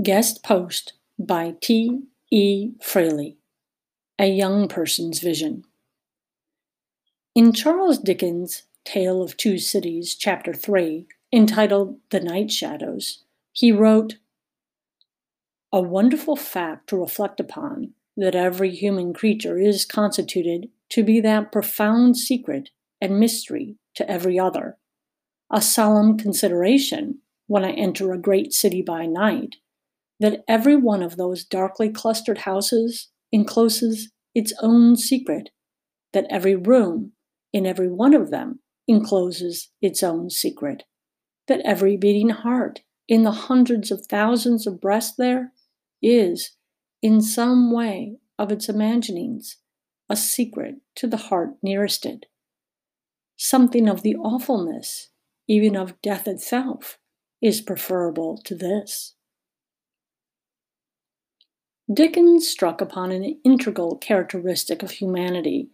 Guest post by T. E. Frailey. A Young Person's Vision. In Charles Dickens' Tale of Two Cities, Chapter 3, entitled The Night Shadows, he wrote A wonderful fact to reflect upon that every human creature is constituted to be that profound secret and mystery to every other. A solemn consideration when I enter a great city by night that every one of those darkly clustered houses encloses its own secret, that every room in every one of them encloses its own secret, that every beating heart in the hundreds of thousands of breasts there is, in some way of its imaginings, a secret to the heart nearest it. Something of the awfulness, even of death itself, is preferable to this. Dickens struck upon an integral characteristic of humanity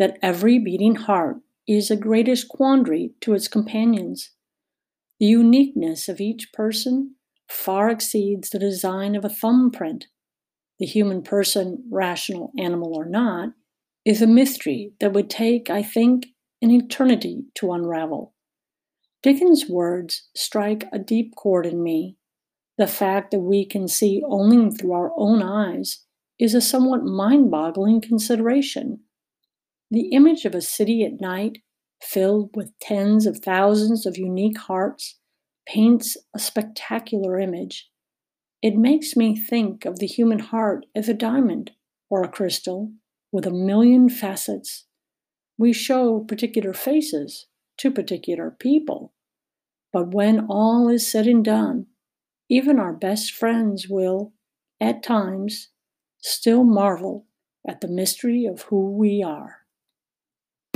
that every beating heart is a greatest quandary to its companions. The uniqueness of each person far exceeds the design of a thumbprint. The human person, rational animal or not, is a mystery that would take, I think, an eternity to unravel. Dickens' words strike a deep chord in me the fact that we can see only through our own eyes is a somewhat mind boggling consideration. The image of a city at night, filled with tens of thousands of unique hearts, paints a spectacular image. It makes me think of the human heart as a diamond or a crystal with a million facets. We show particular faces to particular people. But when all is said and done, even our best friends will, at times, still marvel at the mystery of who we are.